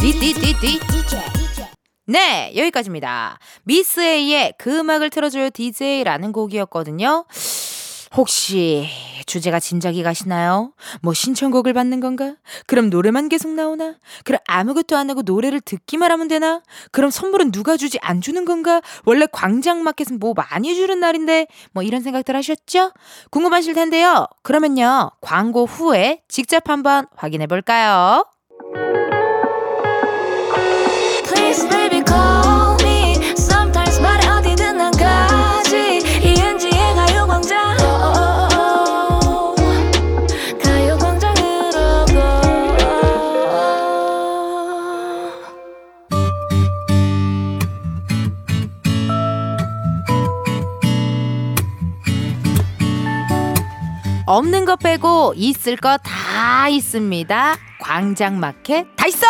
디디디디. 네, 여기까지입니다. 미스 A의 그 음악을 틀어줘요 DJ라는 곡이었거든요. 혹시 주제가 진작이 가시나요? 뭐 신청곡을 받는 건가? 그럼 노래만 계속 나오나? 그럼 아무것도 안 하고 노래를 듣기만 하면 되나? 그럼 선물은 누가 주지 안 주는 건가? 원래 광장마켓은 뭐 많이 주는 날인데 뭐 이런 생각들 하셨죠? 궁금하실 텐데요. 그러면요. 광고 후에 직접 한번 확인해 볼까요?
Please baby
없는 거 빼고 있을 거 다 있습니다. 광장마켓 다 있어!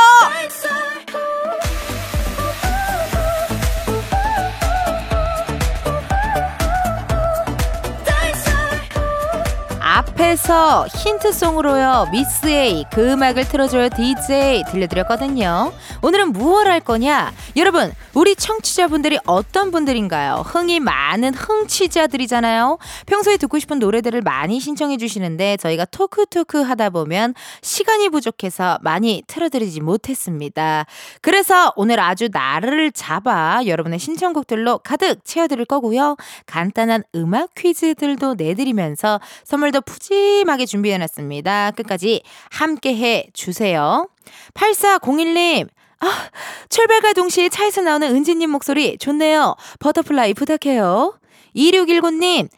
앞에서 힌트송으로요 미스 A 그 음악을 틀어줘요 DJ 들려드렸거든요 오늘은 무얼 할 거냐 여러분 우리 청취자분들이 어떤 분들인가요 흥이 많은 흥취자들이잖아요 평소에 듣고 싶은 노래들을 많이 신청해 주시는데 저희가 토크토크 하다 보면 시간이 부족해서 많이 틀어드리지 못했습니다 그래서 오늘 아주 날을 잡아 여러분의 신청곡들로 가득 채워드릴 거고요 간단한 음악 퀴즈들도 내드리면서 선물도 푸짐하게 준비해놨습니다. 끝까지 함께 해 주세요. 8401님, 아, 출발과 동시에 차에서 나오는 은지님 목소리 좋네요. Butterfly 부탁해요. 2619님,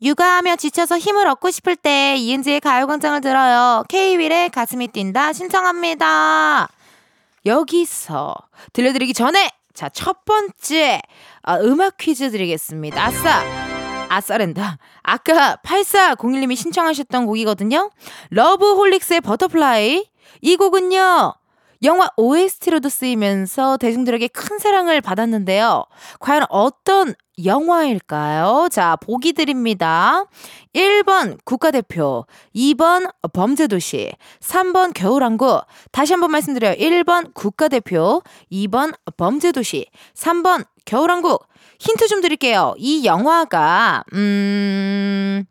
육아하며 지쳐서 힘을 얻고 싶을 때 이은지의 가요광장을 들어요. K-윌의 가슴이 뛴다 신청합니다. 여기서 들려드리기 전에 자, 첫 번째 아, 음악 퀴즈 드리겠습니다. 아싸! 아싸랜다. 아까 8401님이 신청하셨던 곡이거든요. 러브홀릭스의 Butterfly. 이 곡은요. 영화 OST로도 쓰이면서 대중들에게 큰 사랑을 받았는데요. 과연 어떤 영화일까요? 자, 보기 드립니다. 1번 국가대표, 2번 범죄도시, 3번 겨울왕국. 다시 한번 말씀드려요. 1번 국가대표, 2번 범죄도시, 3번 겨울왕국. 힌트 좀 드릴게요. 이 영화가, 음,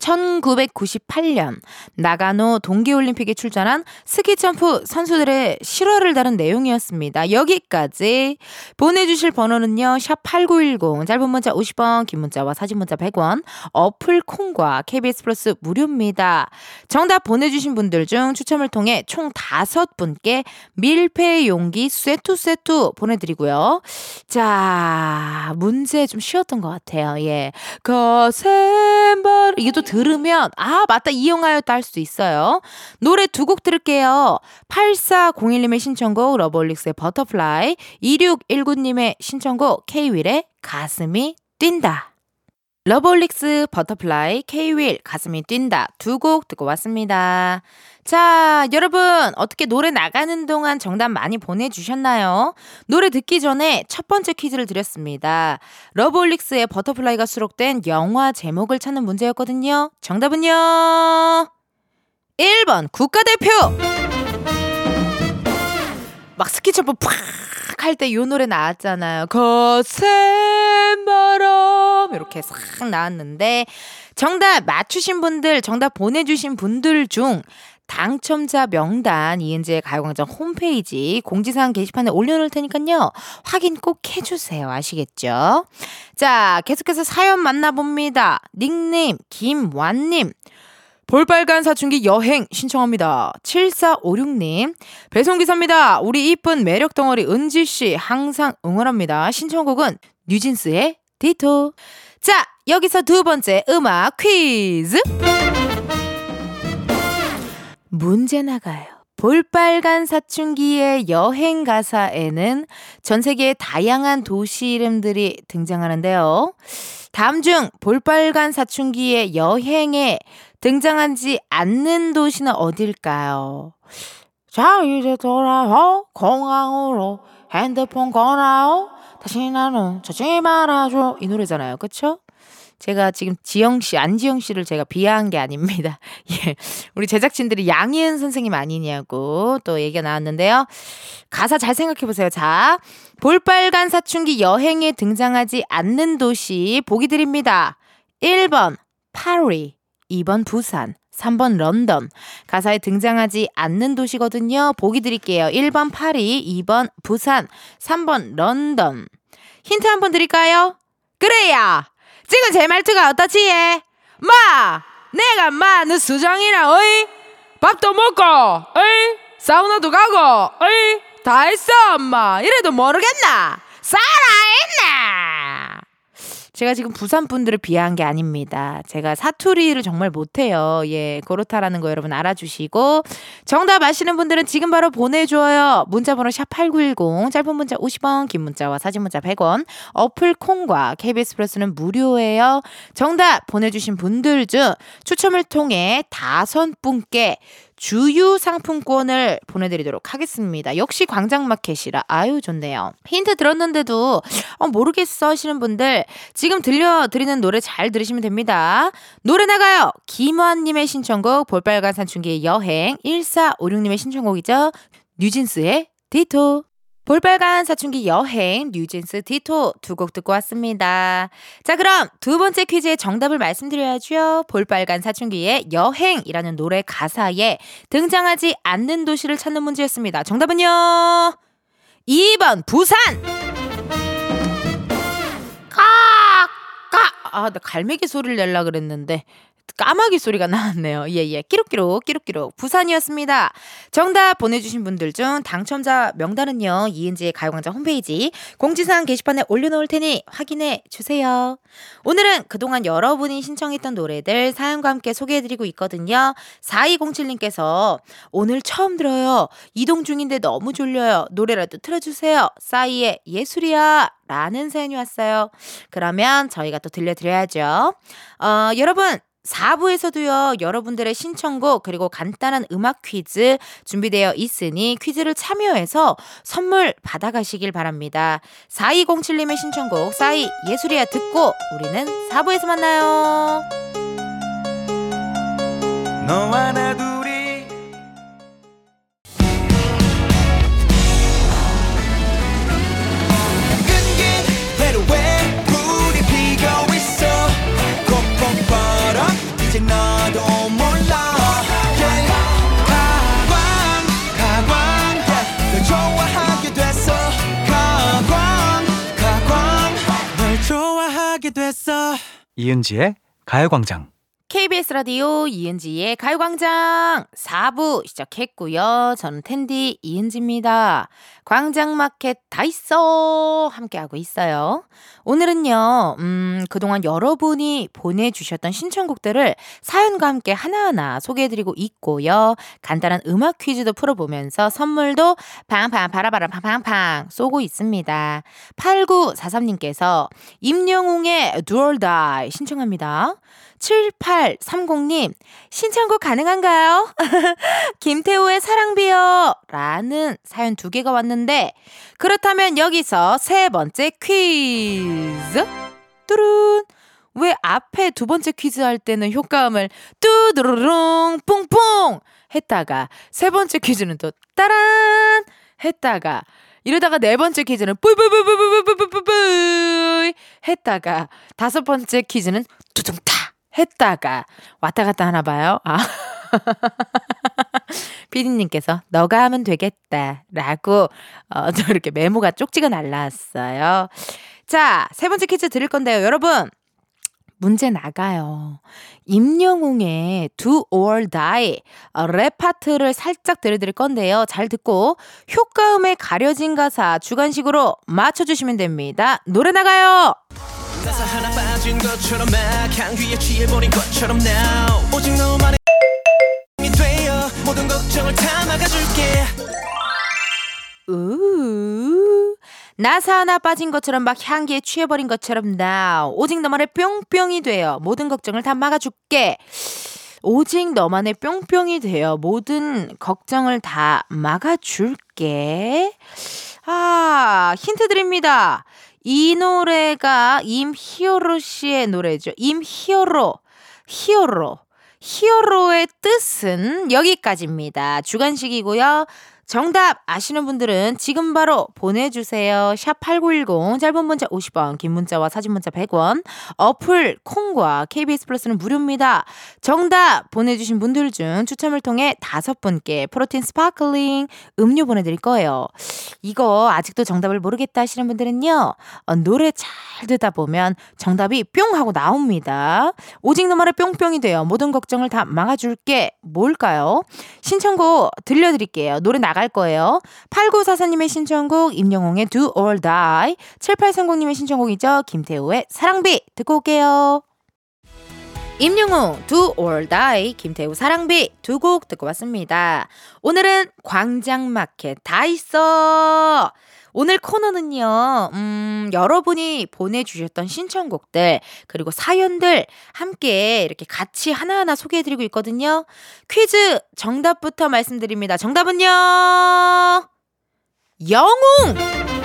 1998년 나가노 동계올림픽에 출전한 스키점프 선수들의 실화를 다룬 내용이었습니다. 여기까지 보내주실 번호는요. 샵 8910 짧은 문자 50원 긴 문자와 사진 문자 100원 어플 콩과 KBS 플러스 무료입니다. 정답 보내주신 분들 중 추첨을 통해 총 5분께 밀폐 용기 쇠투 쇠투 보내드리고요. 자 문제 좀 쉬웠던 것 같아요. 예. 거센발 이게 또 들으면 아 맞다 이 영화였다 할 수도 있어요. 노래 두 곡 들을게요. 8401님의 신청곡 러브홀릭스의 Butterfly 2619님의 신청곡 K-윌의 가슴이 뛴다. 러브홀릭스 Butterfly K-윌 가슴이 뛴다 두 곡 듣고 왔습니다. 자, 여러분 어떻게 노래 나가는 동안 정답 많이 보내주셨나요? 노래 듣기 전에 첫 번째 퀴즈를 드렸습니다. 러브홀릭스의 Butterfly가 수록된 영화 제목을 찾는 문제였거든요. 정답은요. 1번 국가대표. 막 스키점프 팍할 때 요 노래 나왔잖아요. 거센 바람 이렇게 싹 나왔는데 정답 맞추신 분들 정답 보내주신 분들 중 당첨자 명단 이은지의 가요광장 홈페이지 공지사항 게시판에 올려놓을 테니까요 확인 꼭 해주세요 아시겠죠? 자 계속해서 사연 만나봅니다 닉네임 김완님 볼빨간 사춘기 여행 신청합니다. 7456님. 배송기사입니다. 우리 이쁜 매력 덩어리 은지씨 항상 응원합니다. 신청곡은 뉴진스의 디토. 자, 여기서 두 번째 음악 퀴즈. 문제 나가요. 볼빨간 사춘기의 여행 가사에는 전 세계의 다양한 도시 이름들이 등장하는데요. 다음 중 볼빨간 사춘기의 여행에 등장하지 않는 도시는 어딜까요? 자, 이제 돌아오, 공항으로 핸드폰 꺼놔오, 다시 나는 찾지 말아줘. 이 노래잖아요. 그쵸? 제가 지금 지영 씨, 안지영 씨를 제가 비하한 게 아닙니다. <laughs> 예. 우리 제작진들이 양희은 선생님 아니냐고 또 얘기가 나왔는데요. 가사 잘 생각해 보세요. 자. 볼빨간 사춘기 여행에 등장하지 않는 도시 보기 드립니다. 1번 파리, 2번 부산, 3번 런던. 가사에 등장하지 않는 도시거든요. 보기 드릴게요. 1번 파리, 2번 부산, 3번 런던. 힌트 한번 드릴까요? 그래야. 지금 제 말투가 어떻지? 예? 마! 내가 마, 너 수정이라, 어이? 밥도 먹고, 어이? 사우나도 가고, 어이? 다 했어, 엄마. 이래도 모르겠나? 살아있나? 제가 지금 부산 분들을 비하한 게 아닙니다. 제가 사투리를 정말 못해요. 예, 그렇다라는 거 여러분 알아주시고 정답 아시는 분들은 지금 바로 보내줘요. 문자번호 샵 #8910 짧은 문자 50원, 긴 문자와 사진 문자 100원. 어플 콩과 KBS 플러스는 무료예요. 정답 보내주신 분들 중 추첨을 통해 다섯 분께 주유 상품권을 보내드리도록 하겠습니다. 역시 광장마켓이라 아유 좋네요. 힌트 들었는데도 어, 모르겠어 하시는 분들 지금 들려드리는 노래 잘 들으시면 됩니다. 노래 나가요. 김환님의 신청곡 볼빨간 산춘기의 여행 1456님의 신청곡이죠. 뉴진스의 디토 볼빨간 사춘기 여행 뉴진스 디토 두 곡 듣고 왔습니다. 자 그럼 두 번째 퀴즈의 정답을 말씀드려야죠. 볼빨간 사춘기의 여행이라는 노래 가사에 등장하지 않는 도시를 찾는 문제였습니다. 정답은요. 2번 부산. 까! 까! 아, 나 갈매기 소리를 내려 그랬는데 까마귀 소리가 <laughs> 나왔네요. 예, 예. 끼룩끼룩, 끼룩끼룩. 부산이었습니다. 정답 보내주신 분들 중 당첨자 명단은요, 이은지의 가요광장 홈페이지 공지사항 게시판에 올려놓을 테니 확인해 주세요. 오늘은 그동안 여러분이 신청했던 노래들 사연과 함께 소개해드리고 있거든요. 4207님께서 오늘 처음 들어요. 이동 중인데 너무 졸려요. 노래라도 틀어주세요. 싸이의 예술이야. 라는 사연이 왔어요. 그러면 저희가 또 들려드려야죠. 어, 여러분, 4부에서도요, 여러분들의 신청곡, 그리고 간단한 음악 퀴즈 준비되어 있으니 퀴즈를 참여해서 선물 받아가시길 바랍니다. 4207님의 신청곡, 싸이 예술이야 듣고 우리는 4부에서 만나요.
됐어
이은지의 가요광장.
KBS 라디오 이은지의 가요광장 4부 시작했고요. 저는 텐디 이은지입니다. 광장마켓 다 있어 함께하고 있어요. 오늘은요, 음, 그동안 여러분이 보내주셨던 신청곡들을 사연과 함께 하나하나 소개해드리고 있고요. 간단한 음악 퀴즈도 풀어보면서 선물도 팡팡 바라바라 팡팡팡 쏘고 있습니다. 8943님께서 임영웅의 Die 신청합니다. 7830님, 신청곡 가능한가요? <laughs> 김태호의 사랑비요! 라는 사연 두 개가 왔는데, 그렇다면 여기서 세 번째 퀴즈! 뚜룬! 왜 앞에 두 번째 퀴즈 할 때는 효과음을 뚜루룽 뿡뿡 했다가 세 번째 퀴즈는 또 따란 했다가 이러다가 네 번째 퀴즈는 뿌이뿌이뿌이뿌이뿌이뿌이 했다가 다섯 번째 퀴즈는 두둥탕 했다가 왔다 갔다 하나 봐요. 아. <laughs> 피디님께서 너가 하면 되겠다 라고 어, 저 이렇게 메모가 쪽지가 날라왔어요. 자, 세 번째 퀴즈 드릴 건데요. 여러분, 문제 나가요. 임영웅의 Do or Die 어, 랩 파트를 살짝 들려드릴 건데요. 잘 듣고 효과음에 가려진 가사 주관식으로 맞춰주시면 됩니다. 노래 나가요.
가사 하나 빠진 것처럼 막 향기에 취해버린 것처럼 now. 오직 너만의 이 되어 모든 걱정을 다 막아줄게.
우 나사 하나 빠진 것처럼 막 향기에 취해버린 것처럼 나 오직 너만의 뿅뿅이 되어 모든 걱정을 다 막아줄게. 오직 너만의 뿅뿅이 되어 모든 걱정을 다 막아줄게. 아 힌트 드립니다 이 노래가 임히어로 씨의 노래죠. 임히어로, 히어로. 히어로의 뜻은 여기까지입니다. 주간식이고요. 정답 아시는 분들은 지금 바로 보내주세요. 샵 8910 짧은 문자 50원 긴 문자와 사진 문자 100원 어플 콩과 KBS 플러스는 무료입니다. 정답 보내주신 분들 중 추첨을 통해 다섯 분께 프로틴 sparkling 음료 보내드릴 거예요. 이거 아직도 정답을 모르겠다 하시는 분들은요. 어, 노래 잘 듣다 보면 정답이 뿅 하고 나옵니다. 오직 너만의 뿅뿅이 돼요. 모든 걱정을 다 막아줄게. 뭘까요? 신청곡 들려드릴게요. 노래 나갈 거예요. 8944님의 신청곡 임영웅의 Do or Die 7830님의 신청곡이죠. 김태우의 사랑비 듣고 올게요. 임영웅 Do or Die 김태우 사랑비 두 곡 듣고 왔습니다. 오늘은 광장마켓 다 있어. 오늘 코너는요, 음, 여러분이 보내주셨던 신청곡들, 그리고 사연들 함께 이렇게 같이 하나하나 소개해드리고 있거든요. 퀴즈 정답부터 말씀드립니다. 정답은요, 영웅!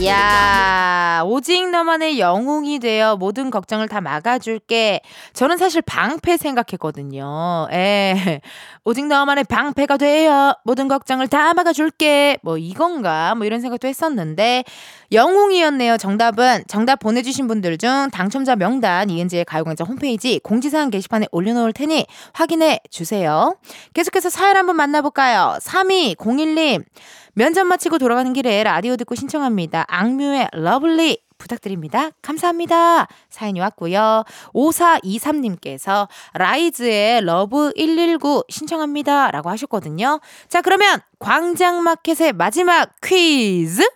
이야, 오직 너만의 영웅이 되어 모든 걱정을 다 막아줄게. 저는 사실 방패 생각했거든요. 예. 오직 너만의 방패가 되어 모든 걱정을 다 막아줄게. 뭐 이건가? 뭐 이런 생각도 했었는데, 영웅이었네요. 정답은. 정답 보내주신 분들 중 당첨자 명단 이은지의 가요광장 홈페이지 공지사항 게시판에 올려놓을 테니 확인해 주세요. 계속해서 사연 한번 만나볼까요? 3201님. 면접 마치고 돌아가는 길에 라디오 듣고 신청합니다. 악뮤의 Love Lee 부탁드립니다. 감사합니다. 사연이 왔고요. 5423님께서 라이즈의 Love 119 신청합니다. 라고 하셨거든요. 자, 그러면 광장마켓의 마지막 퀴즈.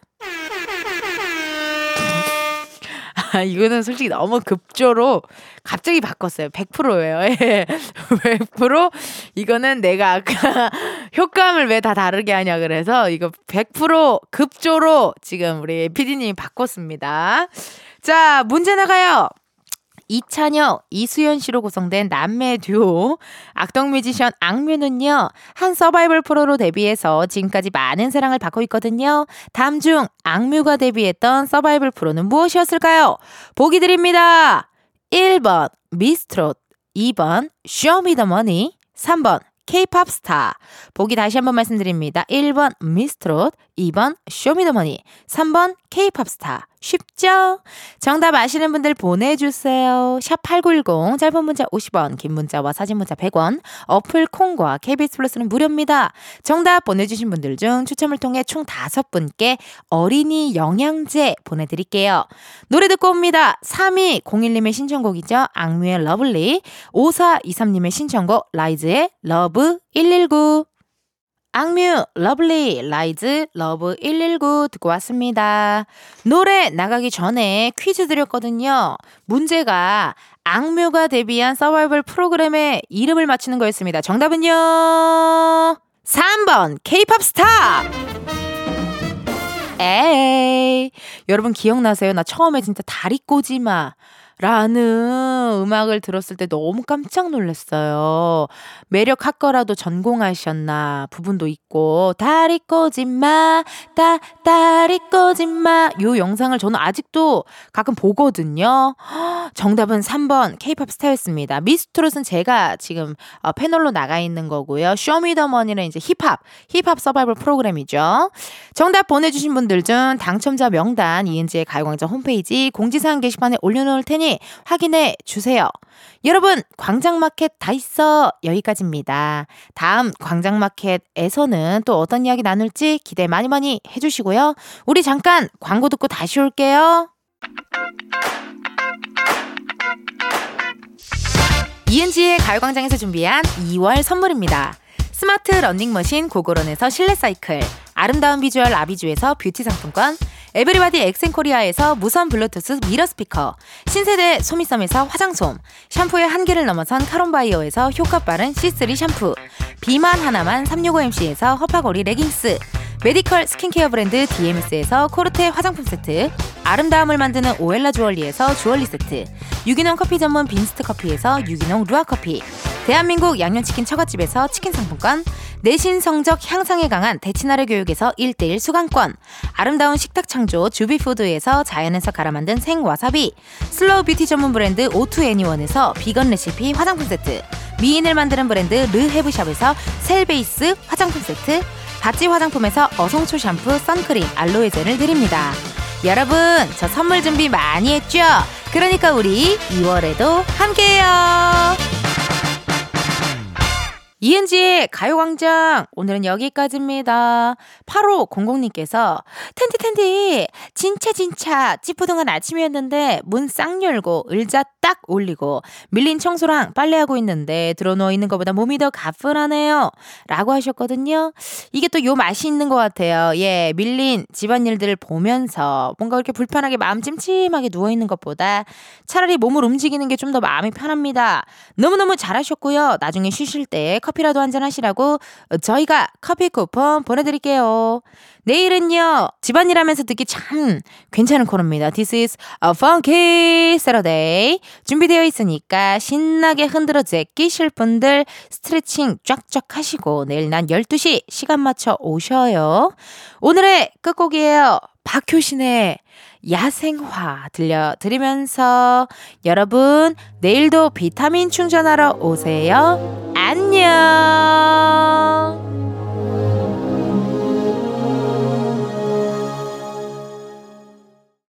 <laughs> 이거는 솔직히 너무 급조로 갑자기 바꿨어요. 100%예요. <laughs> 예. 100% 이거는 내가 아까 <laughs> 효과음을 왜 다 다르게 하냐 그래서 이거 100% 급조로 지금 우리 PD님이 바꿨습니다. 자, 문제 나가요. 이찬혁, 이수연 씨로 구성된 남매 듀오 악동 뮤지션 악뮤는요 한 서바이벌 프로로 데뷔해서 지금까지 많은 사랑을 받고 있거든요. 다음 중 악뮤가 데뷔했던 서바이벌 프로는 무엇이었을까요? 보기 드립니다. 1번 미스트롯, 2번 Show Me The Money, 3번 K-팝 스타. 보기 다시 한번 말씀드립니다. 1번 미스트롯, 2번 Show Me The Money, 3번 K-팝 스타. 쉽죠? 정답 아시는 분들 보내주세요. 샵 8910, 짧은 문자 50원, 긴 문자와 사진 문자 100원, 어플 콩과 KBS 플러스는 무료입니다. 정답 보내주신 분들 중 추첨을 통해 총 5분께 어린이 영양제 보내드릴게요. 노래 듣고 옵니다. 3201님의 신청곡이죠. 악뮤의 Love Lee, 5423님의 신청곡 라이즈의 Love 119. 악뮤, Love Lee, 라이즈, Love 119 듣고 왔습니다. 노래 나가기 전에 퀴즈 드렸거든요. 문제가 악뮤가 데뷔한 서바이벌 프로그램의 이름을 맞히는 거였습니다. 정답은요? 3번, 케이팝 스타! 에이, 여러분 기억나세요? 나 처음에 진짜 다리 꼬지 마. 라는 음악을 들었을 때 너무 깜짝 놀랐어요. 매력 학과라도 전공하셨나 부분도 있고 다리 꼬지마 다 다리 꼬지 마 요 영상을 저는 아직도 가끔 보거든요. <gasps> 정답은 3번 케이팝 스타였습니다. 미스트롯은 제가 지금 어, 패널로 나가 있는 거고요. 쇼미더머니는 이제 힙합 힙합 서바이벌 프로그램이죠. 정답 보내 주신 분들 중 당첨자 명단 이은지의 가요광장 홈페이지 공지사항 게시판에 올려 놓을 테니 확인해 주세요. 여러분, 광장마켓 다 있어. 여기까지입니다. 다음 광장마켓에서는 또 어떤 이야기 나눌지 기대 많이 많이 해주시고요. 우리 잠깐 광고 듣고 다시 올게요. 이은지의 가요광장에서 준비한 2월 선물입니다. 스마트 러닝머신 고고런에서 실내 사이클, 아름다운 비주얼 아비주에서 뷰티 상품권, 에브리바디 엑센코리아에서 무선 블루투스 mirror 스피커, 신세대 소미섬에서 화장솜, 샴푸의 한계를 넘어선 카론바이어에서 효과 빠른 C3 샴푸, 비만 하나만 365MC에서 허파고리 레깅스, 메디컬 스킨케어 브랜드 DMS에서 코르테 화장품 세트, 아름다움을 만드는 오엘라 주얼리에서 주얼리 세트, 유기농 커피 전문 빈스트 커피에서 유기농 루아 커피, 대한민국 양념치킨 처갓집에서 치킨 상품권, 내신 성적 향상에 강한 대치나래 교육에서 1대1 수강권, 아름다운 식탁 창조 주비푸드에서 자연에서 갈아 만든 생와사비, slow beauty 전문 브랜드 오투애니원에서 비건 레시피 화장품 세트, 미인을 만드는 브랜드 르헤브샵에서 셀베이스 화장품 세트, 바찌 화장품에서 어성초 샴푸, 선크림, 알로에 젤을 드립니다. 여러분, 저 선물 준비 많이 했죠? 그러니까 우리 2월에도 함께해요. 이은지의 가요광장 오늘은 여기까지입니다. 8호 00님께서 텐디 텐디 진짜 진짜 찌뿌둥한 아침이었는데 문 싹 열고 의자 딱 올리고 밀린 청소랑 빨래하고 있는데 들어누워 있는 것보다 몸이 더 가뿐하네요. 라고 하셨거든요. 이게 또 요 맛이 있는 것 같아요. 예, 밀린 집안일들을 보면서 뭔가 이렇게 불편하게 마음 찜찜하게 누워있는 것보다 차라리 몸을 움직이는 게 좀 더 마음이 편합니다. 너무너무 잘하셨고요. 나중에 쉬실 때 커피 라도 한잔 하시라고 저희가 커피 쿠폰 보내드릴게요. 내일은요, 집안일 하면서 듣기 참 괜찮은 코너입니다. This is a funky Saturday. 준비되어 있으니까 신나게 흔들어 제끼실 분들 스트레칭 쫙쫙 하시고 내일 난 12시 시간 맞춰 오셔요. 오늘의 끝곡이에요. 박효신의 야생화 들려드리면서 여러분 내일도 비타민 충전하러 오세요. 안녕.